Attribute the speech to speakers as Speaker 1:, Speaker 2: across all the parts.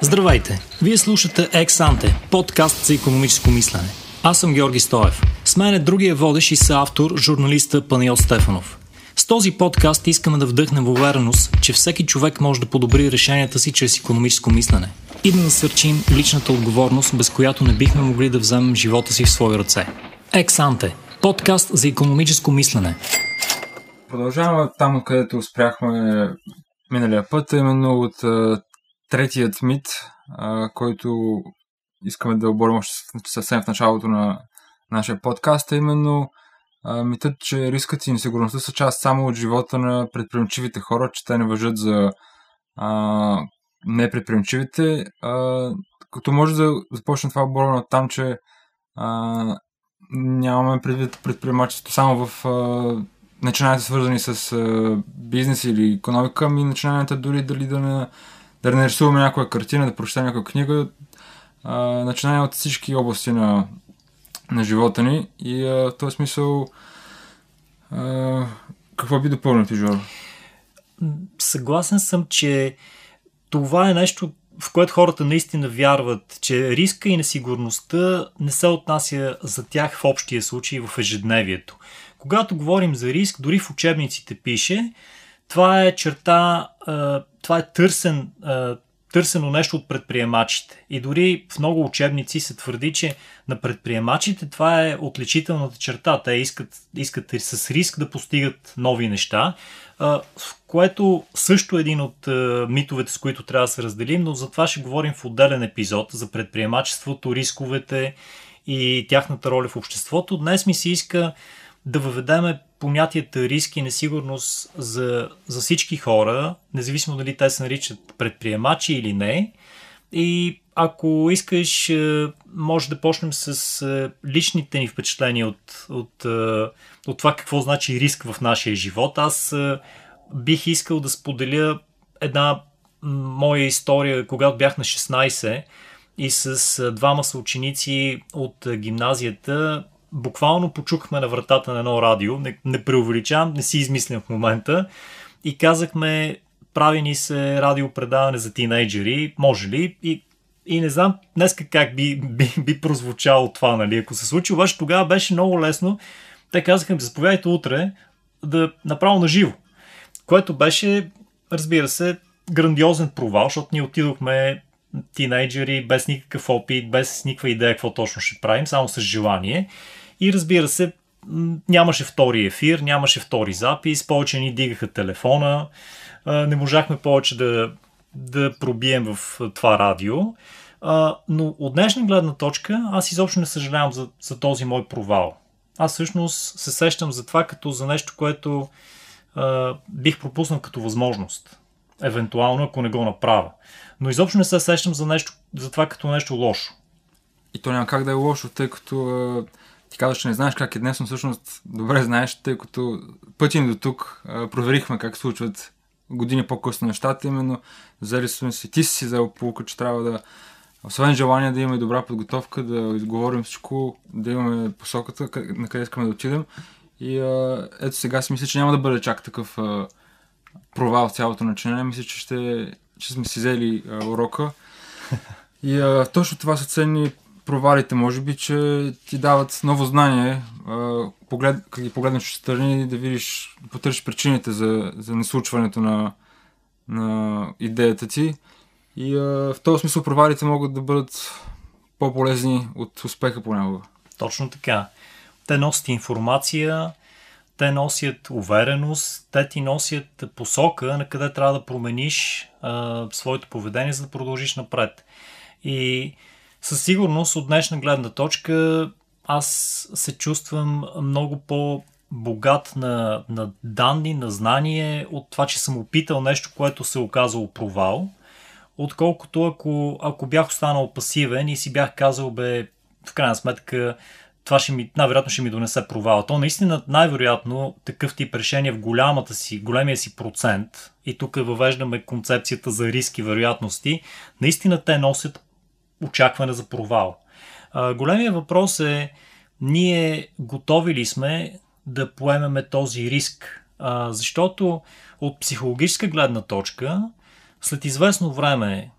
Speaker 1: Здравейте! Вие слушате Ексанте, подкаст за економическо мислене. Аз съм Георги Стоев. С мен е другия водещ и съавтор, журналиста Паниот Стефанов. С този подкаст искаме да вдъхнем увереност, че всеки човек може да подобри решенията си чрез економическо мислене и да насърчим личната отговорност, без която не бихме могли да вземем живота си в свои ръце. Ексанте – подкаст за економическо мислене.
Speaker 2: Продължаваме там, където спряхме миналия път, именно от третият мит, а, който искаме да оборим съвсем в началото на нашия подкаст, е именно а, митът, че рискът и несигурността са част само от живота на предприемчивите хора, че те не въжат за а, непредприемчивите. Като може да започне това оборване от там, че а, нямаме предвид предприемачеството само в а, начинанията свързани с а, бизнес или економика, ами начинанията дори дали да не да нарисуваме някоя картина, да прочетем някоя книга, а, начиная от всички области на, на живота ни и а, в този смисъл а, какво би допълнил ти, Жоро?
Speaker 1: Съгласен съм, че това е нещо, в което хората наистина вярват, че риска и несигурността не се отнася за тях в общия случай в ежедневието. Когато говорим за риск, дори в учебниците пише, това е черта, това е търсен, търсено нещо от предприемачите. И дори в много учебници се твърди, че на предприемачите това е отличителната черта. Те искат, искат с риск да постигат нови неща, в което също е един от митовете, с които трябва да се разделим, но за това ще говорим в отделен епизод за предприемачеството, рисковете и тяхната роля в обществото. Днес ми се иска да въведеме понятията риск и несигурност за, за всички хора, независимо дали те се наричат предприемачи или не. И ако искаш, е, може да почнем с е, личните ни впечатления от, от, е, от това какво значи риск в нашия живот. Аз бих искал да споделя една моя история, когато бях на 16 и с двама съученици от гимназията буквално почухме на вратата на едно радио, не, не преувеличавам, не си измислям в момента, и казахме, прави ни се радиопредаване за тинейджери, може ли? И, и не знам днес как би, би, би прозвучало това, нали, ако се случи, обаче тогава беше много лесно. Те казаха ми, заповядайте утре да направо на живо. Което беше, разбира се, грандиозен провал, защото ние отидохме тинейджери без никакъв опит, без никаква идея какво точно ще правим, само с желание. И разбира се, нямаше втори ефир, нямаше втори запис, повече ни дигаха телефона, не можахме повече да, да пробием в това радио. Но от днешна гледна точка аз изобщо не съжалявам за, за този мой провал. Аз всъщност се сещам за това като за нещо, което а, бих пропуснал като възможност. Евентуално, ако не го направя. Но изобщо не се сещам за, нещо, за това като нещо лошо.
Speaker 2: И то няма как да е лошо, тъй като а, ти казваш, че не знаеш как е днес, но всъщност добре знаеш, тъй като пъти до тук проверихме как случват години по-късно нещата, именно взели сме си, ти си взел полука, че трябва да, освен желание да имаме добра подготовка, да изговорим всичко, да имаме посоката, на къде искаме да отидем. И а, ето сега си мисля, че няма да бъде чак такъв а, провал в цялото начинание. Мисля, че, ще, че сме си взели а, урока. И а, точно това са ценни провалите, може би, че ти дават ново знание, поглед, как ги погледнеш от страни, да видиш, да потърсиш причините за, за неслучването на, на идеята ти. И а, в този смисъл провалите могат да бъдат по-полезни от успеха понякога.
Speaker 1: Точно така. Те носят информация, те носят увереност, те ти носят посока на къде трябва да промениш а, своето поведение, за да продължиш напред. И със сигурност от днешна гледна точка аз се чувствам много по- богат на, на данни, на знание от това, че съм опитал нещо, което се е оказало провал, отколкото ако, ако бях останал пасивен и си бях казал, бе, в крайна сметка, това ще ми, най-вероятно ще ми донесе провал. То наистина най-вероятно такъв тип решение в голямата си, големия си процент, и тук въвеждаме концепцията за риски, вероятности, наистина те носят очакване за провал. Големия въпрос е, ние готови ли сме да поемеме този риск? Защото от психологическа гледна точка, след известно време,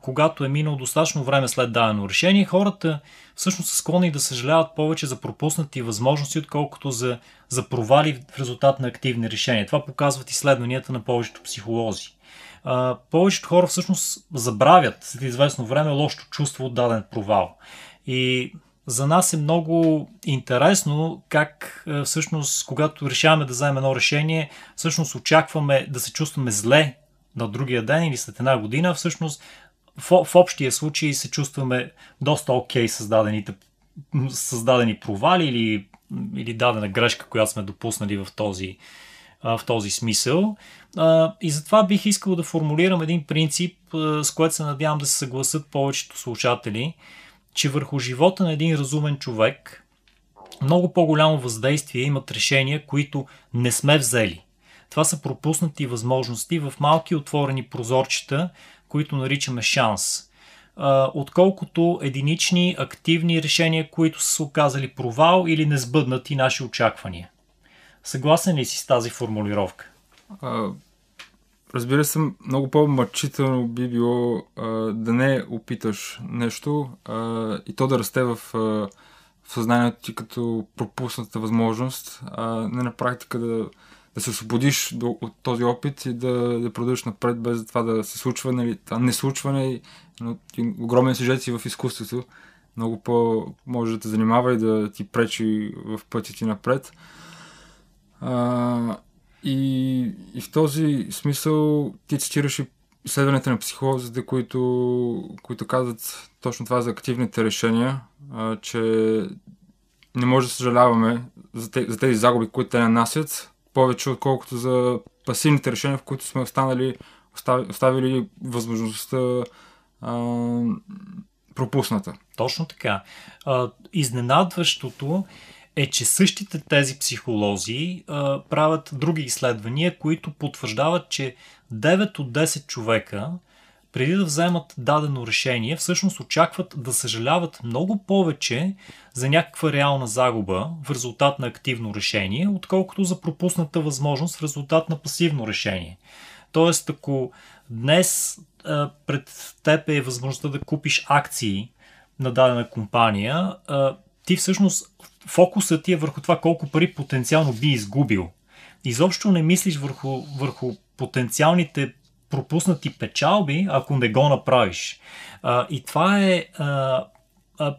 Speaker 1: когато е минало достатъчно време след дадено решение, хората всъщност са склонни да съжаляват повече за пропуснати възможности, отколкото за, за провали в резултат на активни решения. Това показват изследванията на повечето психолози. А, повечето хора всъщност забравят след известно време лошото чувство от даден провал. И за нас е много интересно как всъщност, когато решаваме да вземем едно решение, всъщност очакваме да се чувстваме зле на другия ден или след една година, всъщност в, в общия случай се чувстваме доста окей okay създадените създадени провали или, или дадена грешка, която сме допуснали в този, в този смисъл. И затова бих искал да формулирам един принцип, с който се надявам да се съгласат повечето слушатели, че върху живота на един разумен човек много по-голямо въздействие имат решения, които не сме взели. Това са пропуснати възможности в малки отворени прозорчета, които наричаме шанс. Отколкото единични, активни решения, които са се оказали провал или несбъднати наши очаквания. Съгласен ли си с тази формулировка?
Speaker 2: А, разбира се, много по-мъчително би било а, да не опиташ нещо а, и то да расте в, а, в съзнанието ти като пропусната възможност, а не на практика да, да се освободиш до, от този опит и да, да продължиш напред без това да се случва, нали, това не случване, но огромен сюжет си в изкуството много по може да те занимава и да ти пречи в пътя ти напред. А, и, и в този смисъл ти цитираш и изследването на психолозите, които, които казват точно това за активните решения, а, че не може да съжаляваме за, те, за тези загуби, които те нанасят, повече отколкото за пасивните решения, в които сме останали, оставили, оставили възможността а, пропусната.
Speaker 1: Точно така. А, изненадващото е, че същите тези психолози а, правят други изследвания, които потвърждават, че 9 от 10 човека, преди да вземат дадено решение, всъщност очакват да съжаляват много повече за някаква реална загуба в резултат на активно решение, отколкото за пропусната възможност в резултат на пасивно решение. Тоест, ако днес а, пред теб е възможността да купиш акции на дадена компания, а, ти всъщност фокусът ти е върху това колко пари потенциално би изгубил. Изобщо не мислиш върху, върху потенциалните пропуснати печалби, ако не го направиш. А, и това е. А,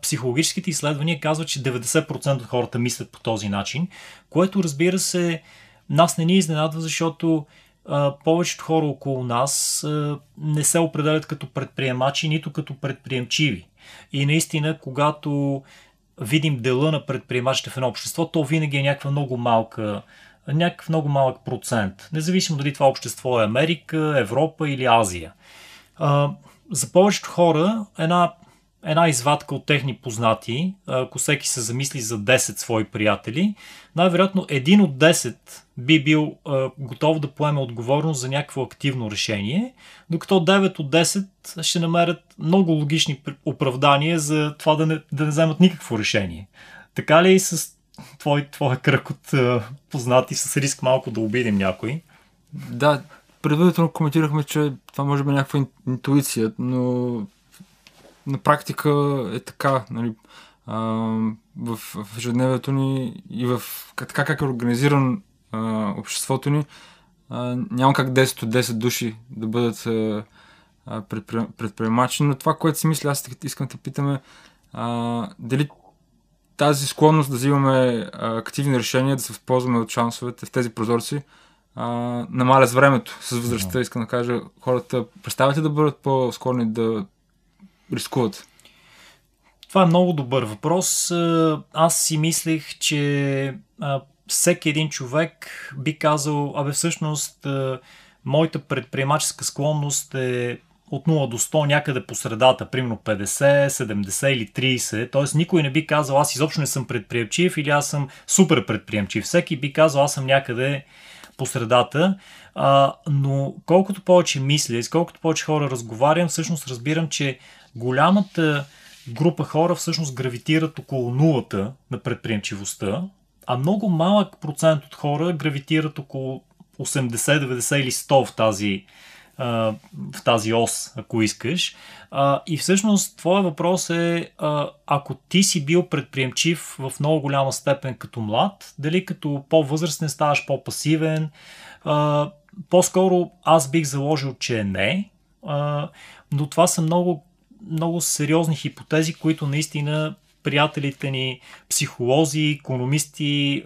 Speaker 1: психологическите изследвания казват, че 90% от хората мислят по този начин, което разбира се, нас не ни изненадва, защото а, повечето хора около нас а, не се определят като предприемачи, нито като предприемчиви. И наистина, когато видим дела на предприемачите в едно общество, то винаги е някаква много малка, някакъв много малък процент. Независимо дали това общество е Америка, Европа или Азия. За повечето хора една една извадка от техни познати, ако всеки се замисли за 10 свои приятели, най-вероятно един от 10 би бил готов да поеме отговорност за някакво активно решение, докато 9 от 10 ще намерят много логични оправдания за това да не, да не вземат никакво решение. Така ли и с твой, твой кръг от познати с риск малко да обидим някой?
Speaker 2: Да, предварително коментирахме, че това може би е някаква интуиция, но на практика е така, нали, а, в, в ежедневието ни и в така как е организиран а, обществото ни, а, няма как 10 от 10 души да бъдат а, предприемачи, но това, което си мисля, аз искам да питаме, а, дали тази склонност да взимаме а, активни решения, да се възползваме от шансовете в тези прозорци, а, намаля с времето, с възрастта, искам да кажа, хората представяте да бъдат по-склонни да рискуват?
Speaker 1: Това е много добър въпрос. Аз си мислех, че всеки един човек би казал, абе всъщност моята предприемаческа склонност е от 0 до 100 някъде по средата, примерно 50, 70 или 30. Тоест никой не би казал аз изобщо не съм предприемчив или аз съм супер предприемчив. Всеки би казал аз съм някъде по средата. А, но колкото повече мисля и с колкото повече хора разговарям, всъщност разбирам, че голямата група хора всъщност гравитират около нулата на предприемчивостта, а много малък процент от хора гравитират около 80, 90 или 100 в тази, в тази ос, ако искаш. И всъщност, твоя въпрос е, ако ти си бил предприемчив в много голяма степен като млад, дали като по-възрастен ставаш по-пасивен, по-скоро аз бих заложил, че не, но това са много, много сериозни хипотези, които наистина приятелите ни, психолози, економисти,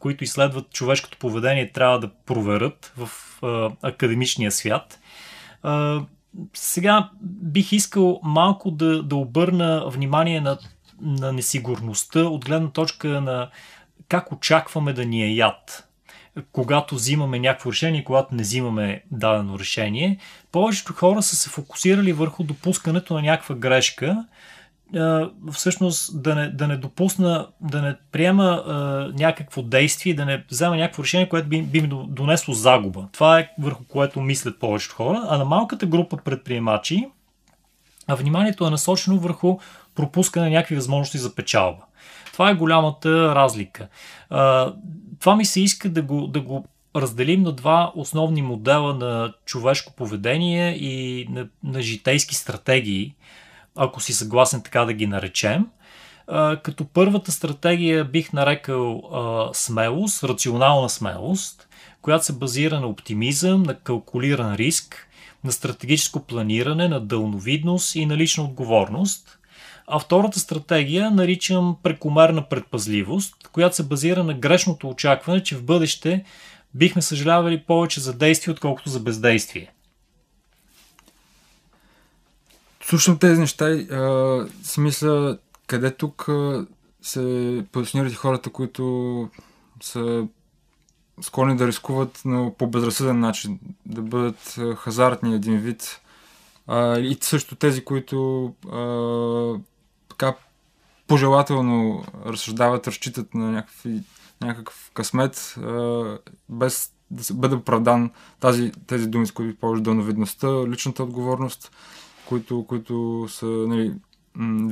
Speaker 1: които изследват човешкото поведение, трябва да проверят в академичния свят. Сега бих искал малко да, да обърна внимание на, на несигурността от гледна точка на как очакваме да ни е яд когато взимаме някакво решение, когато не взимаме дадено решение. Повечето хора са се фокусирали върху допускането на някаква грешка, всъщност да не, да не допусна, да не приема а, някакво действие, да не взема някакво решение, което би, би ми донесло загуба. Това е върху което мислят повечето хора. А на малката група предприемачи вниманието е насочено върху пропускане на някакви възможности за печалба. Това е голямата разлика. Това ми се иска да го, да го разделим на два основни модела на човешко поведение и на, на житейски стратегии, ако си съгласен така да ги наречем. Като първата стратегия бих нарекал смелост, рационална смелост, която се базира на оптимизъм, на калкулиран риск, на стратегическо планиране, на дълновидност и на лична отговорност. А втората стратегия наричам прекомерна предпазливост, която се базира на грешното очакване, че в бъдеще бихме съжалявали повече за действие, отколкото за бездействие.
Speaker 2: Слушам тези неща и си мисля къде тук се позиционират хората, които са склонни да рискуват, но по безразсъден начин, да бъдат хазартни един вид. А, и също тези, които а, пожелателно разсъждават, разчитат на някакви, някакъв късмет, без да бъде оправдан тази, тези думи, с които повече дълновидността, личната отговорност които, които са нали,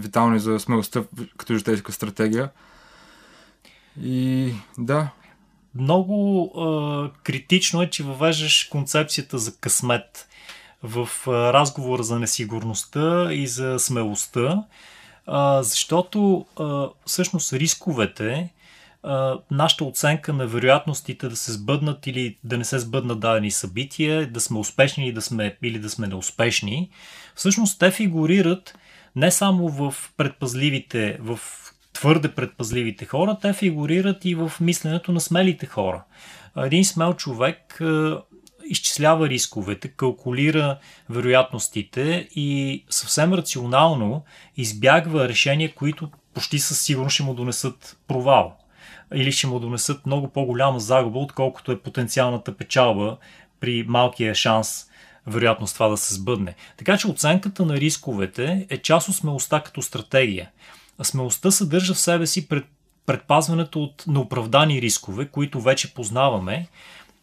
Speaker 2: витални за смелостта като житейска стратегия. И да.
Speaker 1: Много а, критично е, че въвеждаш концепцията за късмет в а, разговора за несигурността и за смелостта, а, защото а, всъщност рисковете, а, нашата оценка на вероятностите да се сбъднат или да не се сбъднат дадени събития, да сме успешни или да сме, или да сме неуспешни, Всъщност те фигурират не само в предпазливите, в твърде предпазливите хора, те фигурират и в мисленето на смелите хора. Един смел човек изчислява рисковете, калкулира вероятностите и съвсем рационално избягва решения, които почти със сигурност ще му донесат провал или ще му донесат много по-голяма загуба, отколкото е потенциалната печалба при малкия шанс вероятност това да се сбъдне. Така че оценката на рисковете е част от смелостта като стратегия. Смелостта съдържа в себе си пред, предпазването от неоправдани рискове, които вече познаваме.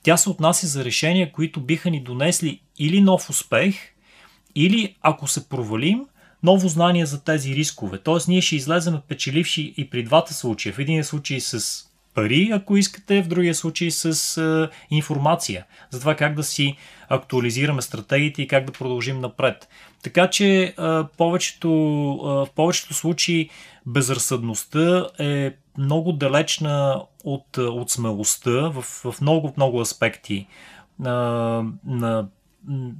Speaker 1: Тя се отнася за решения, които биха ни донесли или нов успех, или ако се провалим, ново знание за тези рискове. Тоест ние ще излезем печеливши и при двата случая. В един случай с пари, ако искате, в другия случай с а, информация за това как да си актуализираме стратегиите и как да продължим напред. Така че а, повечето, а, в повечето случаи безразсъдността е много далечна от, от смелостта в, в много, много аспекти а, на,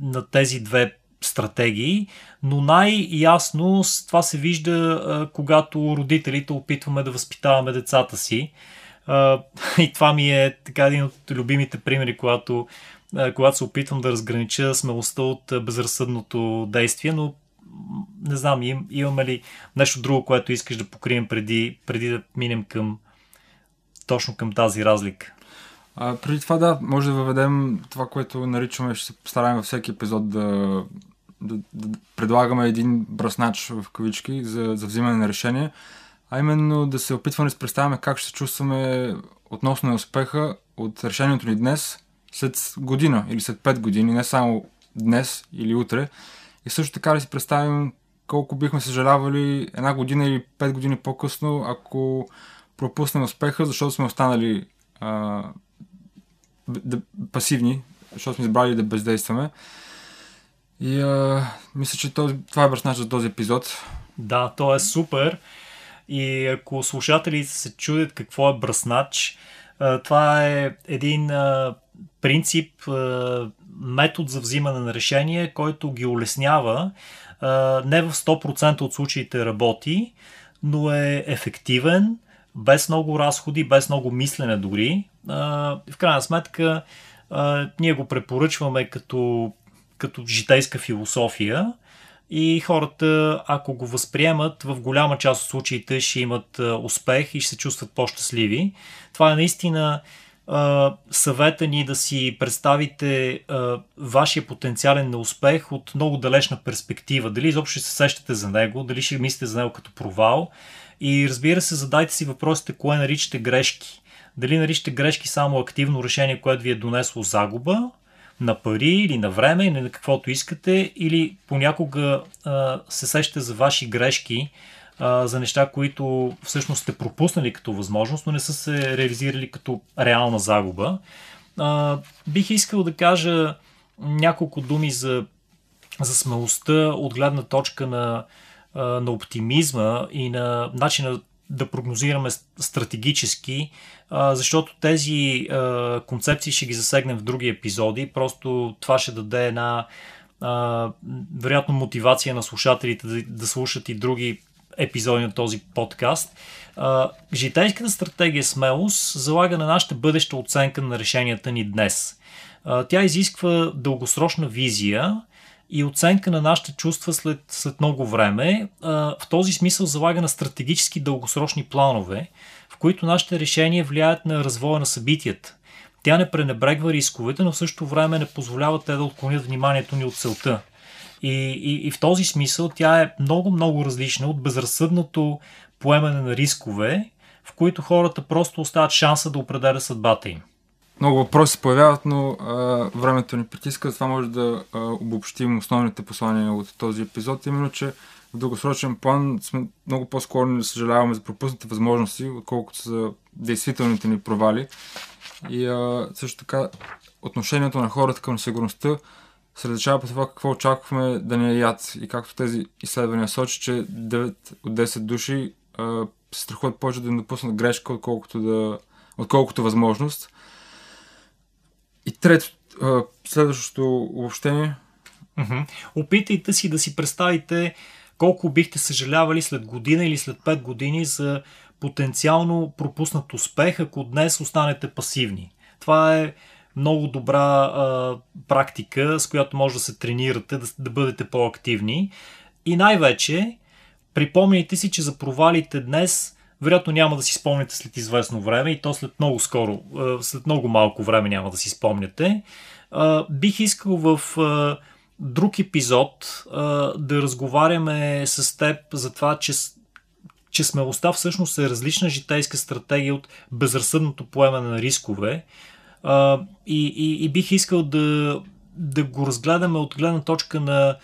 Speaker 1: на тези две стратегии, но най-ясно това се вижда, когато родителите опитваме да възпитаваме децата си. И това ми е така един от любимите примери, когато, когато се опитвам да разгранича смелостта от безразсъдното действие, но не знам, им, имаме ли нещо друго, което искаш да покрием преди, преди да минем към точно към тази разлика?
Speaker 2: А, преди това да, може да въведем това, което наричаме, ще се постараем във всеки епизод да, да, да предлагаме един бръснач в кавички за, за взимане на решение а именно да се опитваме да се представяме как ще се чувстваме относно успеха от решението ни днес, след година или след 5 години, не само днес или утре. И също така да си представим колко бихме съжалявали една година или 5 години по-късно, ако пропуснем успеха, защото сме останали а, пасивни, защото сме избрали да бездействаме. И а, мисля, че този, това е бръснач за този епизод.
Speaker 1: Да, то е супер. И ако слушателите се чудят какво е бръснач, това е един принцип, метод за взимане на решение, който ги улеснява. Не в 100% от случаите работи, но е ефективен, без много разходи, без много мислене дори. В крайна сметка, ние го препоръчваме като, като житейска философия и хората, ако го възприемат, в голяма част от случаите ще имат успех и ще се чувстват по-щастливи. Това е наистина съвета ни да си представите вашия потенциален неуспех от много далечна перспектива. Дали изобщо ще се сещате за него, дали ще мислите за него като провал. И разбира се, задайте си въпросите, кое наричате грешки. Дали наричате грешки само активно решение, което ви е донесло загуба, на пари или на време или на каквото искате, или понякога а, се сещате за ваши грешки, а, за неща, които всъщност сте пропуснали като възможност, но не са се реализирали като реална загуба. А, бих искал да кажа няколко думи за, за смелостта от гледна точка на, на оптимизма и на начина да прогнозираме стратегически, защото тези концепции ще ги засегнем в други епизоди. Просто това ще даде една вероятно мотивация на слушателите да, да слушат и други епизоди на този подкаст. Житейската стратегия смелост залага на нашата бъдеща оценка на решенията ни днес. Тя изисква дългосрочна визия, и оценка на нашите чувства след, след много време. В този смисъл залага на стратегически дългосрочни планове, в които нашите решения влияят на развоя на събитията. Тя не пренебрегва рисковете, но в същото време не позволява те да отклонят вниманието ни от целта. И, и, и в този смисъл тя е много-много различна от безразсъдното поемане на рискове, в които хората просто остават шанса да определят съдбата им.
Speaker 2: Много въпроси се появяват, но а, времето ни притиска. Това може да а, обобщим основните послания от този епизод. Именно, че в дългосрочен план сме много по-склонни да съжаляваме за пропуснати възможности, отколкото са действителните ни провали. И а, също така отношението на хората към сигурността се различава по това какво очаквахме да ни е яд. И както тези изследвания сочи, че 9 от 10 души се страхуват повече да не допуснат грешка, отколкото, да, отколкото възможност. И трето, следващото обобщение.
Speaker 1: Опитайте си да си представите колко бихте съжалявали след година или след 5 години за потенциално пропуснат успех, ако днес останете пасивни. Това е много добра а, практика, с която може да се тренирате, да, да бъдете по-активни. И най-вече, припомняйте си, че за провалите днес вероятно няма да си спомняте след известно време и то след много скоро, след много малко време няма да си спомняте. Бих искал в друг епизод да разговаряме с теб за това, че че смелостта всъщност е различна житейска стратегия от безразсъдното поемане на рискове. И, и, и бих искал да, да го разгледаме от гледна точка на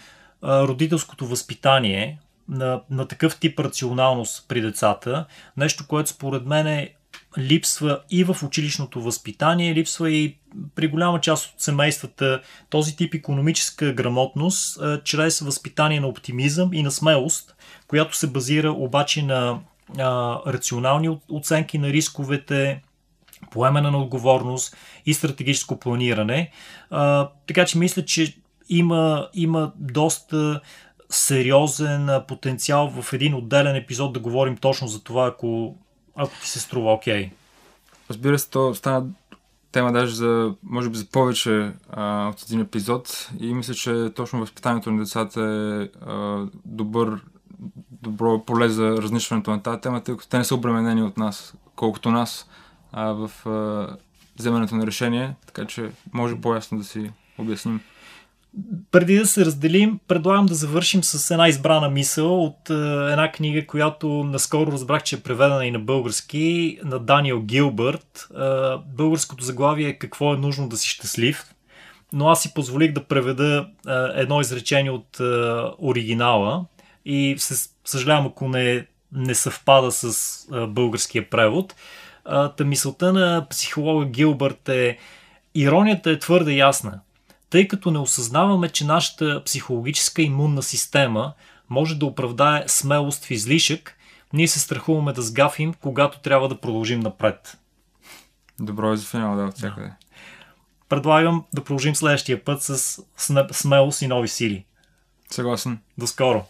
Speaker 1: родителското възпитание, на, на такъв тип рационалност при децата. Нещо, което според мен е липсва и в училищното възпитание, липсва и при голяма част от семействата този тип економическа грамотност, чрез възпитание на оптимизъм и на смелост, която се базира обаче на а, рационални оценки на рисковете, поемане на отговорност и стратегическо планиране. А, така че мисля, че има, има доста сериозен потенциал в един отделен епизод да говорим точно за това, ако, ако ти се струва окей. Okay.
Speaker 2: Разбира се, то стана тема даже за, може би за повече а, от един епизод и мисля, че точно възпитанието на децата е а, добър, добро поле за разнищването на тази тема, тъй като те не са обременени от нас, колкото нас а, в а, вземането на решение, така че може по-ясно да си обясним.
Speaker 1: Преди да се разделим, предлагам да завършим с една избрана мисъл от е, една книга, която наскоро разбрах, че е преведена и на български, на Даниел Гилбърт. Е, българското заглавие е Какво е нужно да си щастлив, но аз си позволих да преведа е, едно изречение от е, оригинала и се съжалявам, ако не, не съвпада с е, българския превод. Та мисълта на психолога Гилбърт е Иронията е твърде ясна тъй като не осъзнаваме, че нашата психологическа имунна система може да оправдае смелост в излишък, ние се страхуваме да сгафим, когато трябва да продължим напред.
Speaker 2: Добро е за финал, да, от всякъде.
Speaker 1: Предлагам да продължим следващия път с смелост и нови сили.
Speaker 2: Съгласен.
Speaker 1: До скоро!